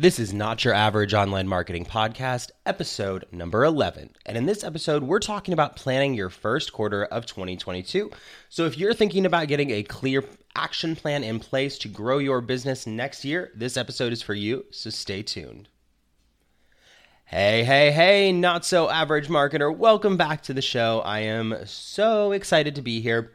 This is Not Your Average Online Marketing Podcast, episode number 11. And in this episode, we're talking about planning your first quarter of 2022. So if you're thinking about getting a clear action plan in place to grow your business next year, this episode is for you. So stay tuned. Hey, hey, hey, not so average marketer. Welcome back to the show. I am so excited to be here.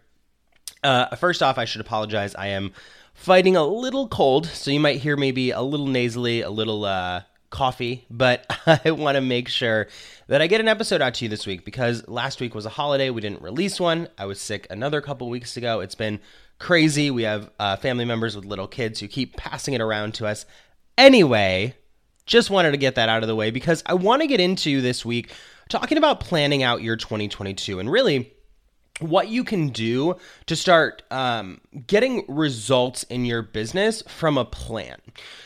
Uh, first off, I should apologize. I am fighting a little cold, so you might hear maybe a little nasally, a little uh, coffee, but I want to make sure that I get an episode out to you this week because last week was a holiday. We didn't release one. I was sick another couple weeks ago. It's been crazy. We have uh, family members with little kids who keep passing it around to us. Anyway, just wanted to get that out of the way because I want to get into this week talking about planning out your 2022 and really what you can do to start um, getting results in your business from a plan.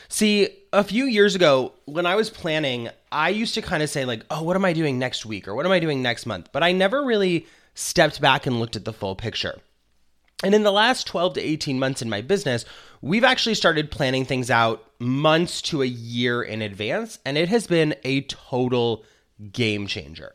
See, a few years ago, when I was planning, I used to kind of say, like, oh, what am I doing next week or what am I doing next month? But I never really stepped back and looked at the full picture. And in the last 12 to 18 months in my business, we've actually started planning things out months to a year in advance, and it has been a total game changer.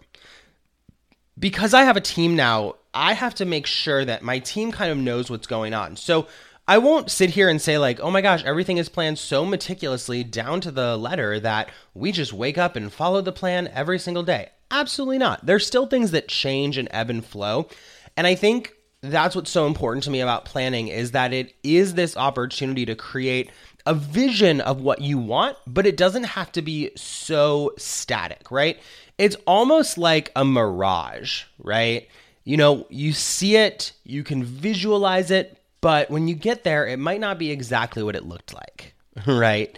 Because I have a team now, I have to make sure that my team kind of knows what's going on. So I won't sit here and say, like, oh my gosh, everything is planned so meticulously down to the letter that we just wake up and follow the plan every single day. Absolutely not. There's still things that change and ebb and flow. And I think that's what's so important to me about planning is that it is this opportunity to create a vision of what you want, but it doesn't have to be so static, right? It's almost like a mirage, right? You know, you see it, you can visualize it, but when you get there, it might not be exactly what it looked like, right?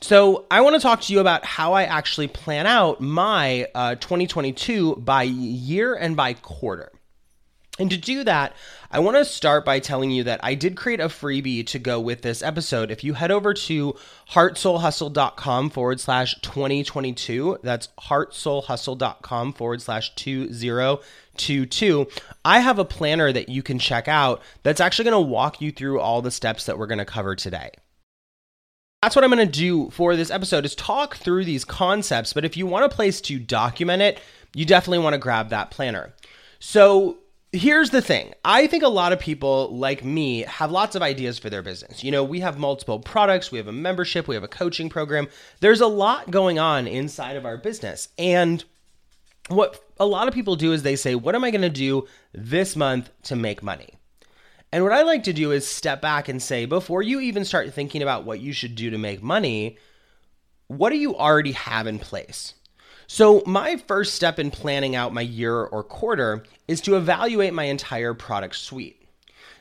So, I want to talk to you about how I actually plan out my uh, 2022 by year and by quarter. And to do that, I want to start by telling you that I did create a freebie to go with this episode. If you head over to heartsoulhustle.com forward slash 2022, that's heartsoulhustle.com forward slash 2022, I have a planner that you can check out that's actually going to walk you through all the steps that we're going to cover today. That's what I'm going to do for this episode is talk through these concepts, but if you want a place to document it, you definitely want to grab that planner. So, Here's the thing. I think a lot of people like me have lots of ideas for their business. You know, we have multiple products, we have a membership, we have a coaching program. There's a lot going on inside of our business. And what a lot of people do is they say, What am I going to do this month to make money? And what I like to do is step back and say, Before you even start thinking about what you should do to make money, what do you already have in place? So, my first step in planning out my year or quarter is to evaluate my entire product suite.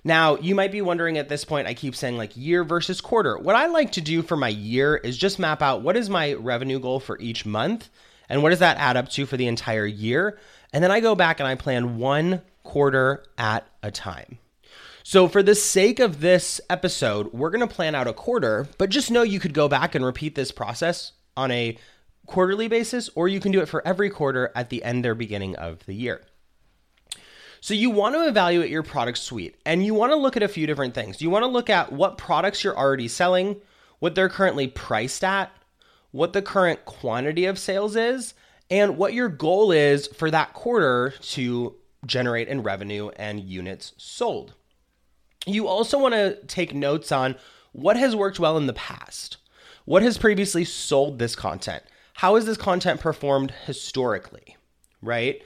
Now, you might be wondering at this point, I keep saying like year versus quarter. What I like to do for my year is just map out what is my revenue goal for each month and what does that add up to for the entire year. And then I go back and I plan one quarter at a time. So, for the sake of this episode, we're going to plan out a quarter, but just know you could go back and repeat this process on a quarterly basis, or you can do it for every quarter at the end or beginning of the year. So, you want to evaluate your product suite and you want to look at a few different things. You want to look at what products you're already selling, what they're currently priced at, what the current quantity of sales is, and what your goal is for that quarter to generate in revenue and units sold. You also want to take notes on what has worked well in the past. What has previously sold this content? How has this content performed historically? Right?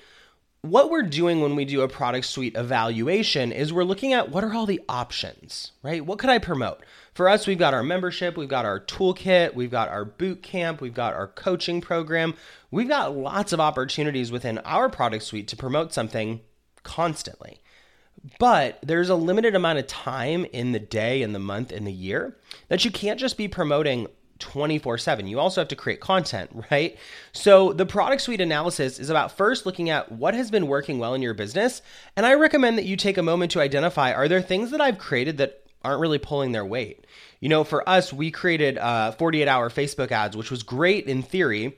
What we're doing when we do a product suite evaluation is we're looking at what are all the options, right? What could I promote? For us, we've got our membership, we've got our toolkit, we've got our boot camp, we've got our coaching program. We've got lots of opportunities within our product suite to promote something constantly. But there's a limited amount of time in the day, in the month, in the year that you can't just be promoting 24 7. You also have to create content, right? So, the product suite analysis is about first looking at what has been working well in your business. And I recommend that you take a moment to identify are there things that I've created that aren't really pulling their weight? You know, for us, we created uh, 48 hour Facebook ads, which was great in theory.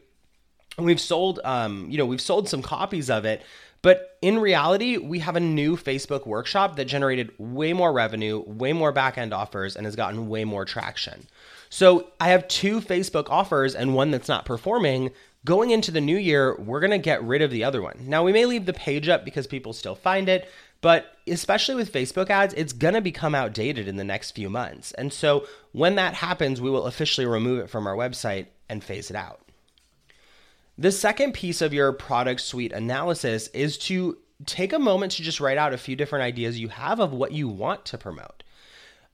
And we've sold, um, you know, we've sold some copies of it, but in reality, we have a new Facebook workshop that generated way more revenue, way more back end offers, and has gotten way more traction. So I have two Facebook offers and one that's not performing. Going into the new year, we're to get rid of the other one. Now, we may leave the page up because people still find it, but especially with Facebook ads, it's going to become outdated in the next few months. And so when that happens, we will officially remove it from our website and phase it out. The second piece of your product suite analysis is to take a moment to just write out a few different ideas you have of what you want to promote.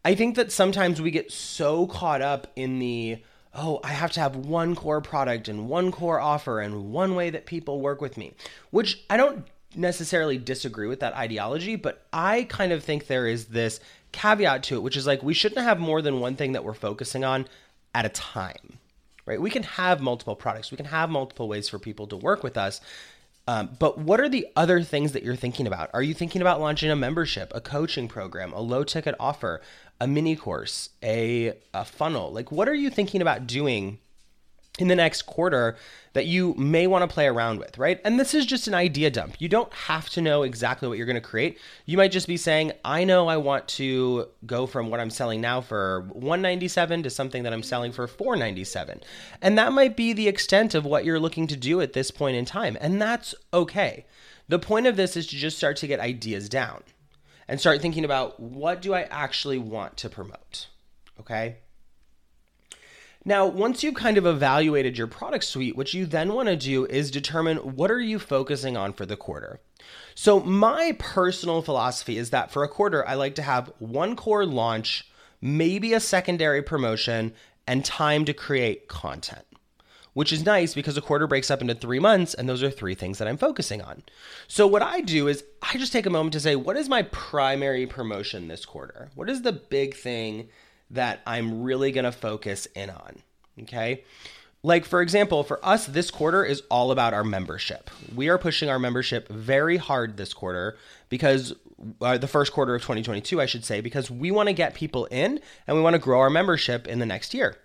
I think that sometimes we get so caught up in the, oh, I have to have one core product and one core offer and one way that people work with me, which I don't necessarily disagree with that ideology, but I kind of think there is this caveat to it, which is like we shouldn't have more than one thing that we're focusing on at a time right? We can have multiple products, we can have multiple ways for people to work with us. Um, but what are the other things that you're thinking about? Are you thinking about launching a membership, a coaching program, a low ticket offer, a mini course, a, a funnel? Like, what are you thinking about doing in the next quarter that you may want to play around with, right? And this is just an idea dump. You don't have to know exactly what you're going to create. You might just be saying, "I know I want to go from what I'm selling now for 197 to something that I'm selling for 497." And that might be the extent of what you're looking to do at this point in time, and that's okay. The point of this is to just start to get ideas down and start thinking about what do I actually want to promote? Okay? Now, once you've kind of evaluated your product suite, what you then want to do is determine what are you focusing on for the quarter. So, my personal philosophy is that for a quarter, I like to have one core launch, maybe a secondary promotion, and time to create content which is nice because a quarter breaks up into three months, and those are three things that I'm focusing on. So, what I do is I just take a moment to say, what is my primary promotion this quarter? What is the big thing that I'm really going to focus in on. Okay. Like, for example, for us, this quarter is all about our membership. We are pushing our membership very hard this quarter because uh, the first quarter of 2022, I should say, because we want to get people in and we want to grow our membership in the next year.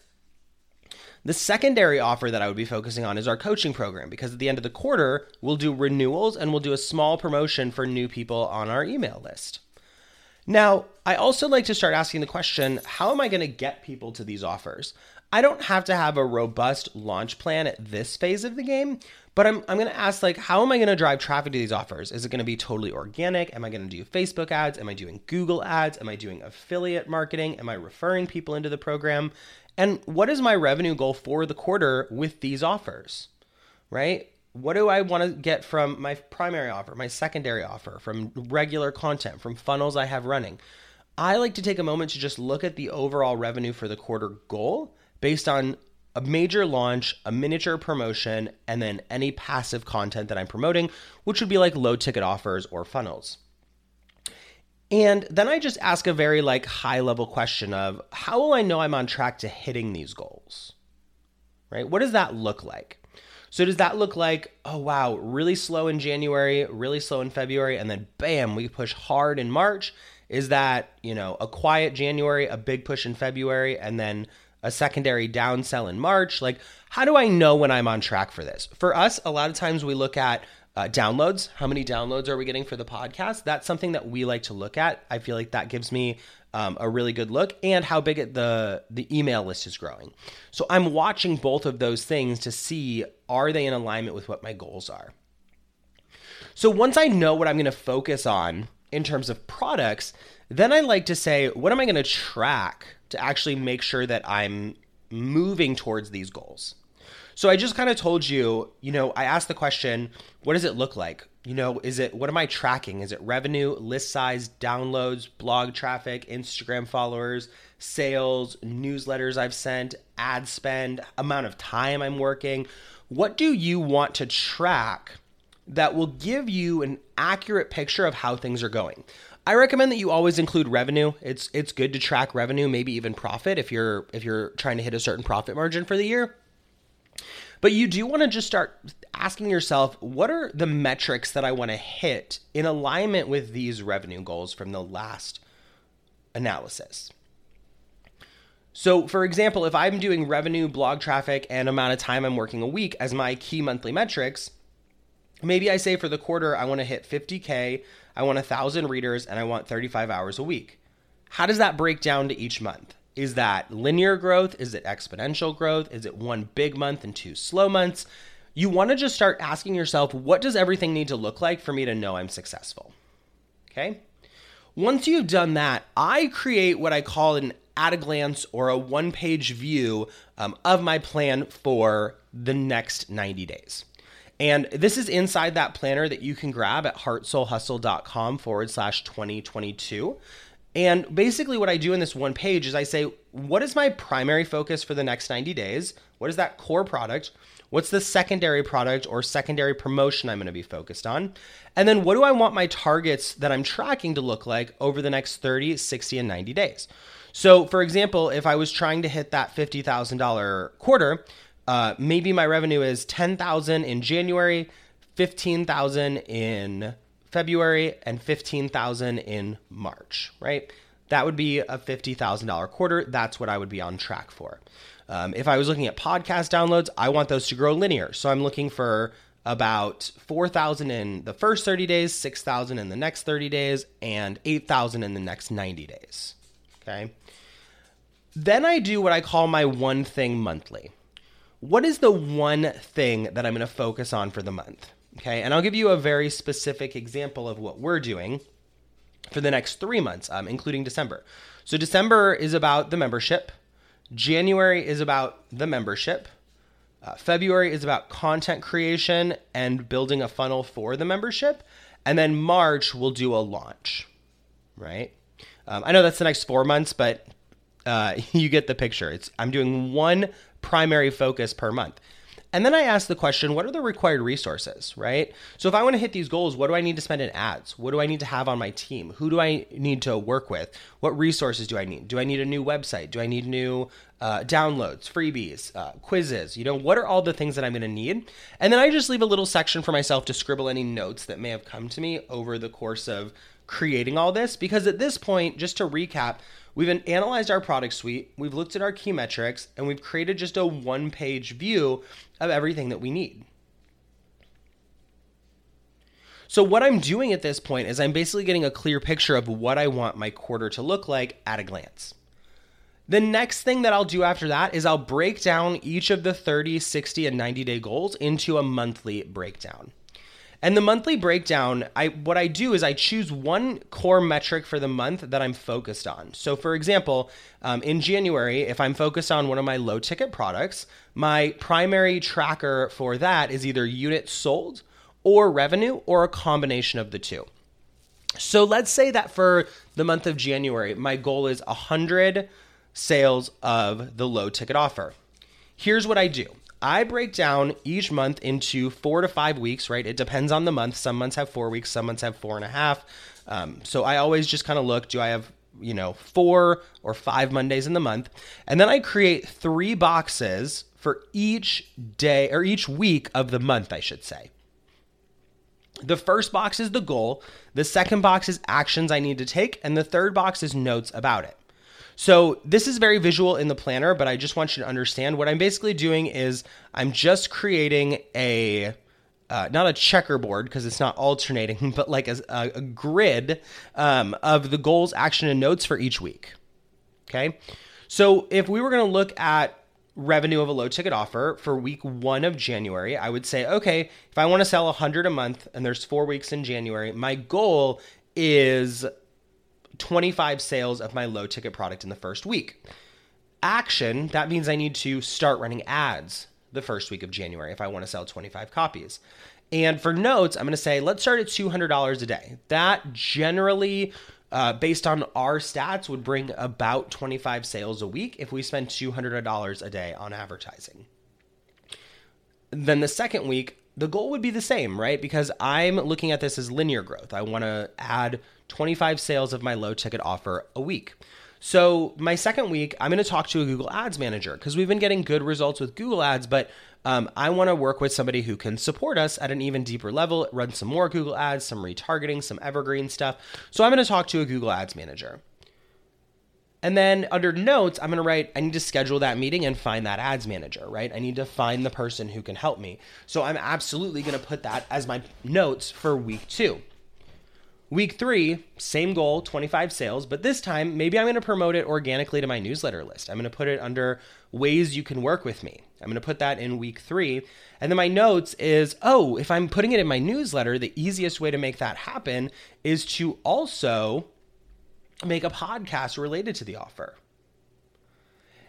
The secondary offer that I would be focusing on is our coaching program because at the end of the quarter, we'll do renewals and we'll do a small promotion for new people on our email list. Now, I also like to start asking the question how am I going to get people to these offers? I don't have to have a robust launch plan at this phase of the game, but I'm, I'm going to ask, like, how am I going to drive traffic to these offers? Is it going to be totally organic? Am I going to do Facebook ads? Am I doing Google ads? Am I doing affiliate marketing? Am I referring people into the program? And what is my revenue goal for the quarter with these offers? Right? What do I want to get from my primary offer, my secondary offer, from regular content, from funnels I have running? I like to take a moment to just look at the overall revenue for the quarter goal based on a major launch, a miniature promotion, and then any passive content that I'm promoting, which would be like low ticket offers or funnels. And then I just ask a very like high level question of how will I know I'm on track to hitting these goals? Right? What does that look like? So does that look like, oh wow, really slow in January, really slow in February, and then bam, we push hard in March? Is that, you know, a quiet January, a big push in February, and then a secondary down sell in March? Like, how do I know when I'm on track for this? For us, a lot of times we look at uh, downloads. How many downloads are we getting for the podcast? That's something that we like to look at. I feel like that gives me um, a really good look, and how big the the email list is growing. So I'm watching both of those things to see are they in alignment with what my goals are. So once I know what I'm going to focus on in terms of products, then I like to say, what am I going to track to actually make sure that I'm moving towards these goals? So I just kind of told you, you know, I asked the question, what does it look like? You know, is it what am I tracking? Is it revenue, list size, downloads, blog traffic, Instagram followers, sales, newsletters I've sent, ad spend, amount of time I'm working? What do you want to track that will give you an accurate picture of how things are going? I recommend that you always include revenue. It's it's good to track revenue, maybe even profit if you're if you're trying to hit a certain profit margin for the year. But you do want to just start asking yourself what are the metrics that I want to hit in alignment with these revenue goals from the last analysis. So, for example, if I'm doing revenue, blog traffic, and amount of time I'm working a week as my key monthly metrics, maybe I say for the quarter, I want to hit 50K, I want 1,000 readers, and I want 35 hours a week. How does that break down to each month? Is that linear growth? Is it exponential growth? Is it one big month and two slow months? You want to just start asking yourself, what does everything need to look like for me to know I'm successful? Okay. Once you've done that, I create what I call an at a glance or a one page view um, of my plan for the next 90 days. And this is inside that planner that you can grab at heartsoulhustle.com forward slash 2022. And basically, what I do in this one page is I say, what is my primary focus for the next 90 days? What is that core product? What's the secondary product or secondary promotion I'm going to be focused on? And then what do I want my targets that I'm tracking to look like over the next 30, 60, and 90 days? So, for example, if I was trying to hit that $50,000 quarter, uh, maybe my revenue is 10,000 in January, 15,000 in February and 15,000 in March, right? That would be a $50,000 quarter. That's what I would be on track for. Um, if I was looking at podcast downloads, I want those to grow linear. So I'm looking for about 4,000 in the first 30 days, 6,000 in the next 30 days, and 8,000 in the next 90 days. Okay. Then I do what I call my one thing monthly. What is the one thing that I'm going to focus on for the month? Okay, and I'll give you a very specific example of what we're doing for the next three months, um, including December. So, December is about the membership, January is about the membership, uh, February is about content creation and building a funnel for the membership, and then March we'll do a launch, right? Um, I know that's the next four months, but uh, you get the picture. It's I'm doing one primary focus per month. And then I ask the question, what are the required resources, right? So if I want to hit these goals, what do I need to spend in ads? What do I need to have on my team? Who do I need to work with? What resources do I need? Do I need a new website? Do I need new uh, downloads, freebies, uh, quizzes? You know, what are all the things that I'm going to need? And then I just leave a little section for myself to scribble any notes that may have come to me over the course of creating all this. Because at this point, just to recap, We've analyzed our product suite, we've looked at our key metrics, and we've created just a one page view of everything that we need. So, what I'm doing at this point is I'm basically getting a clear picture of what I want my quarter to look like at a glance. The next thing that I'll do after that is I'll break down each of the 30, 60, and 90 day goals into a monthly breakdown. And the monthly breakdown, I what I do is I choose one core metric for the month that I'm focused on. So, for example, um, in January, if I'm focused on one of my low ticket products, my primary tracker for that is either units sold or revenue or a combination of the two. So let's say that for the month of January, my goal is 100 sales of the low ticket offer. Here's what I do I break down each month into four to five weeks, right? It depends on the month. Some months have four weeks, some months have four and a half. Um, so I always just kind of look do I have, you know, four or five Mondays in the month? And then I create three boxes for each day or each week of the month, I should say. The first box is the goal, the second box is actions I need to take, and the third box is notes about it. So this is very visual in the planner, but I just want you to understand what I'm basically doing is I'm just creating a uh, not a checkerboard because it's not alternating, but like a, a grid um, of the goals, action, and notes for each week. Okay. So if we were going to look at revenue of a low ticket offer for week one of January, I would say, okay, if I want to sell 100 a month and there's four weeks in January, my goal is 25 sales of my low ticket product in the first week. Action, that means I need to start running ads the first week of January if I want to sell 25 copies. And for notes, I'm going to say, let's start at $200 a day. That generally, uh, based on our stats, would bring about 25 sales a week if we spend $200 a day on advertising. Then the second week, the goal would be the same, right? Because I'm looking at this as linear growth. I want to add 25 sales of my low ticket offer a week. So, my second week, I'm going to talk to a Google Ads manager because we've been getting good results with Google Ads, but um, I want to work with somebody who can support us at an even deeper level, run some more Google Ads, some retargeting, some evergreen stuff. So, I'm going to talk to a Google Ads manager. And then under notes, I'm going to write, I need to schedule that meeting and find that ads manager, right? I need to find the person who can help me. So I'm absolutely going to put that as my notes for week two. Week three, same goal, 25 sales, but this time maybe I'm going to promote it organically to my newsletter list. I'm going to put it under ways you can work with me. I'm going to put that in week three. And then my notes is oh, if I'm putting it in my newsletter, the easiest way to make that happen is to also make a podcast related to the offer.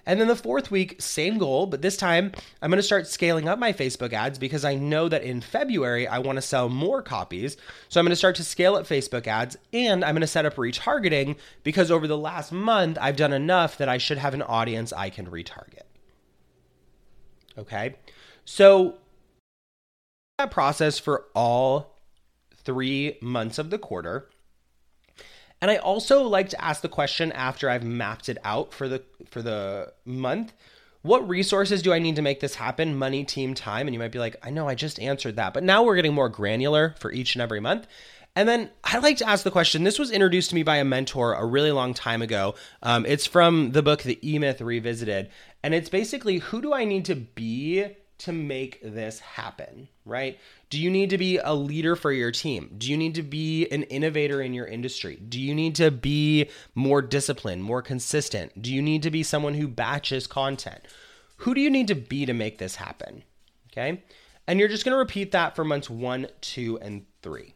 And then the fourth week, same goal, but this time I'm going to start scaling up my Facebook ads because I know that in February I want to sell more copies. So I'm going to start to scale up Facebook ads and I'm going to set up retargeting because over the last month I've done enough that I should have an audience I can retarget. Okay. So that process for all three months of the quarter. And I also like to ask the question after I've mapped it out for the for the month, what resources do I need to make this happen? Money, team, time. And you might be like, I know I just answered that. But now we're getting more granular for each and every month. And then I like to ask the question. This was introduced to me by a mentor a really long time ago. Um, it's from the book The E Myth Revisited. And it's basically who do I need to be to make this happen, right? Do you need to be a leader for your team? Do you need to be an innovator in your industry? Do you need to be more disciplined, more consistent? Do you need to be someone who batches content? Who do you need to be to make this happen? Okay. And you're just going to repeat that for months one, two, and three.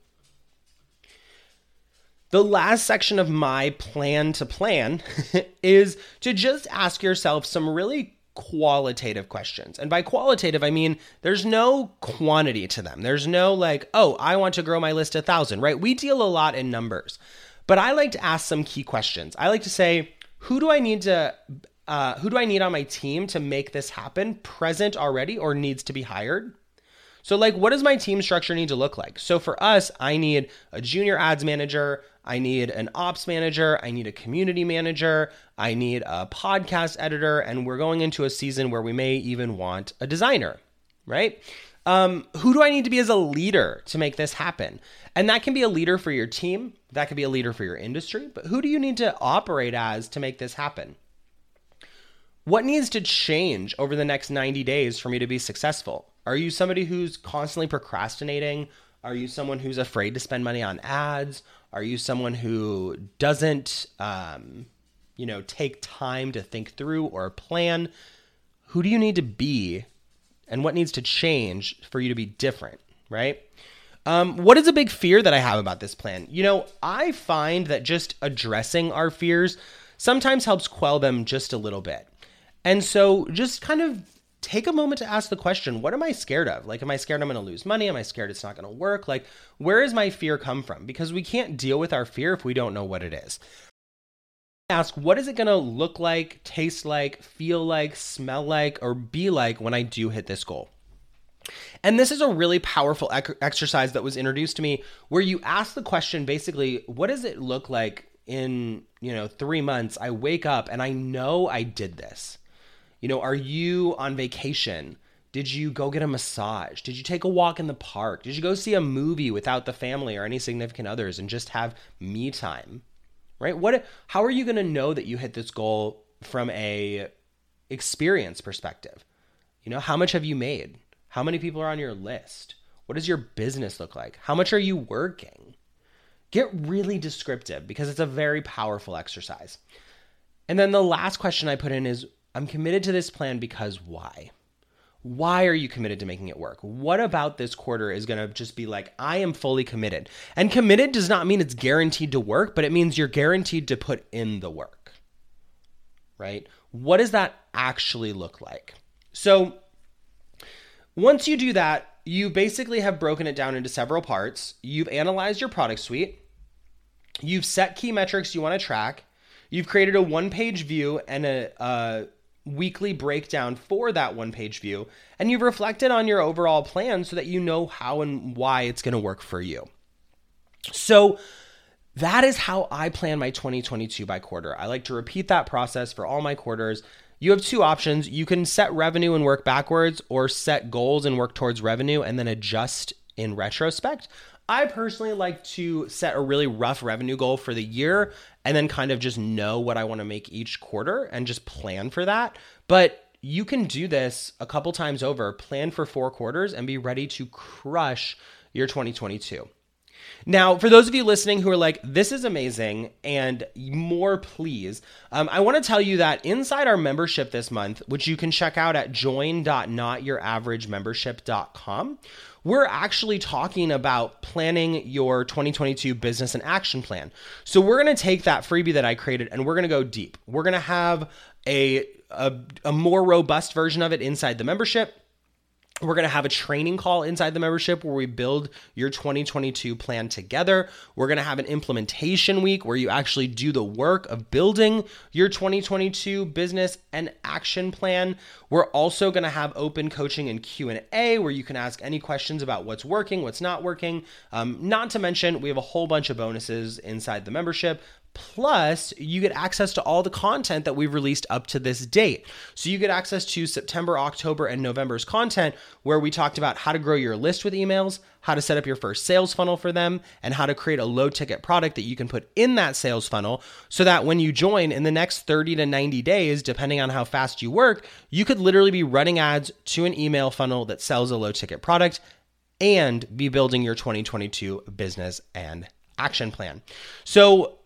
The last section of my plan to plan is to just ask yourself some really qualitative questions. And by qualitative, I mean there's no quantity to them. There's no like, oh, I want to grow my list a thousand, right? We deal a lot in numbers. But I like to ask some key questions. I like to say, who do I need to uh, who do I need on my team to make this happen? Present already or needs to be hired? So, like, what does my team structure need to look like? So, for us, I need a junior ads manager, I need an ops manager, I need a community manager, I need a podcast editor, and we're going into a season where we may even want a designer, right? Um, who do I need to be as a leader to make this happen? And that can be a leader for your team, that can be a leader for your industry, but who do you need to operate as to make this happen? What needs to change over the next 90 days for me to be successful? Are you somebody who's constantly procrastinating? Are you someone who's afraid to spend money on ads? Are you someone who doesn't, um, you know, take time to think through or plan? Who do you need to be, and what needs to change for you to be different? Right. Um, what is a big fear that I have about this plan? You know, I find that just addressing our fears sometimes helps quell them just a little bit. And so just kind of take a moment to ask the question what am i scared of? Like am i scared i'm going to lose money? Am i scared it's not going to work? Like where does my fear come from? Because we can't deal with our fear if we don't know what it is. Ask what is it going to look like, taste like, feel like, smell like, or be like when I do hit this goal? And this is a really powerful ec- exercise that was introduced to me where you ask the question basically, what does it look like in, you know, 3 months? I wake up and I know I did this? You know, are you on vacation? Did you go get a massage? Did you take a walk in the park? Did you go see a movie without the family or any significant others and just have me time? right? What how are you going to know that you hit this goal from a experience perspective? You know, how much have you made? How many people are on your list? What does your business look like? How much are you working? Get really descriptive because it's a very powerful exercise. And then the last question I put in is I'm committed to this plan because why? Why are you committed to making it work? What about this quarter is going to just be like, I am fully committed? And committed does not mean it's guaranteed to work, but it means you're guaranteed to put in the work, right? What does that actually look like? So, once you do that, you basically have broken it down into several parts. You've analyzed your product suite, you've set key metrics you want to track, you've created a one page view and a, a weekly breakdown for that one page view, and you've reflected on your overall plan so that you know how and why it's going to work for you. So, that is how I plan my 2022 by quarter. I like to repeat that process for all my quarters. You have two options. You can set revenue and work backwards, or set goals and work towards revenue and then adjust in retrospect. I personally like to set a really rough revenue goal for the year and then kind of just know what I want to make each quarter and just plan for that. But you can do this a couple times over, plan for four quarters, and be ready to crush your 2022. Now, for those of you listening who are like, this is amazing and more, please, um, I want to tell you that inside our membership this month, which you can check out at join.notyouraverage.membership.com, we're actually talking about planning your 2022 business and action plan. So we're going to take that freebie that I created and we're going to go deep. We're going to have a, a, a more robust version of it inside the membership we're going to have a training call inside the membership where we build your 2022 plan together. We're going to have an implementation week where you actually do the work of building your 2022 business and action plan. We're also going to have open coaching and Q&A where you can ask any questions about what's working, what's not working. Um, not to mention, we have a whole bunch of bonuses inside the membership. Plus, you get access to all the content that we've released up to this date. So, you get access to September, October, and November's content where we talked about how to grow your list with emails, how to set up your first sales funnel for them, and how to create a low ticket product that you can put in that sales funnel so that when you join in the next 30 to 90 days, depending on how fast you work, you could literally be running ads to an email funnel that sells a low ticket product and be building your 2022 business and action plan. So,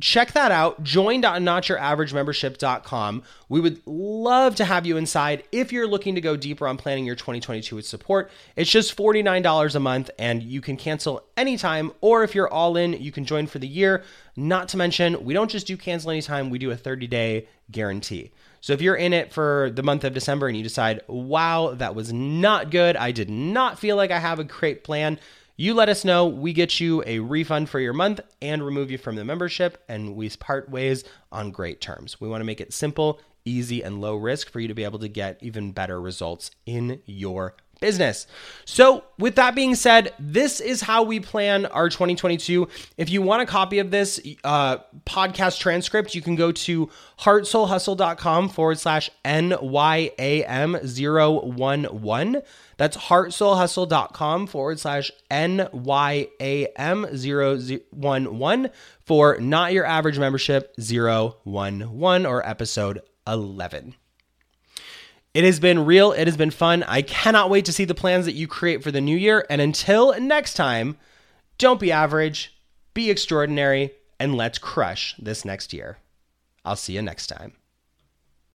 check that out. Join.notyouraverage.membership.com we would love to have you inside if you're looking to go deeper on planning your 2022 with support. It's just $49 a month and you can cancel anytime. Or if you're all in you can join for the year. Not to mention we don't just do cancel anytime. We do a 30 day guarantee. So if you're in it for the month of december and you decide wow that was not good. I did not feel like i have a great plan you let us know, we get you a refund for your month and remove you from the membership, and we part ways on great terms. We want to make it simple, easy, and low risk for you to be able to get even better results in your business. So, with that being said, this is how we plan our 2022. If you want a copy of this uh, podcast transcript, you can go to heartsoulhustle.com forward slash NYAM011. That's heartsoulhustle.com forward slash NYAM011 for Not Your Average Membership 011 or episode 11. It has been real. It has been fun. I cannot wait to see the plans that you create for the new year. And until next time, don't be average, be extraordinary, and let's crush this next year. I'll see you next time.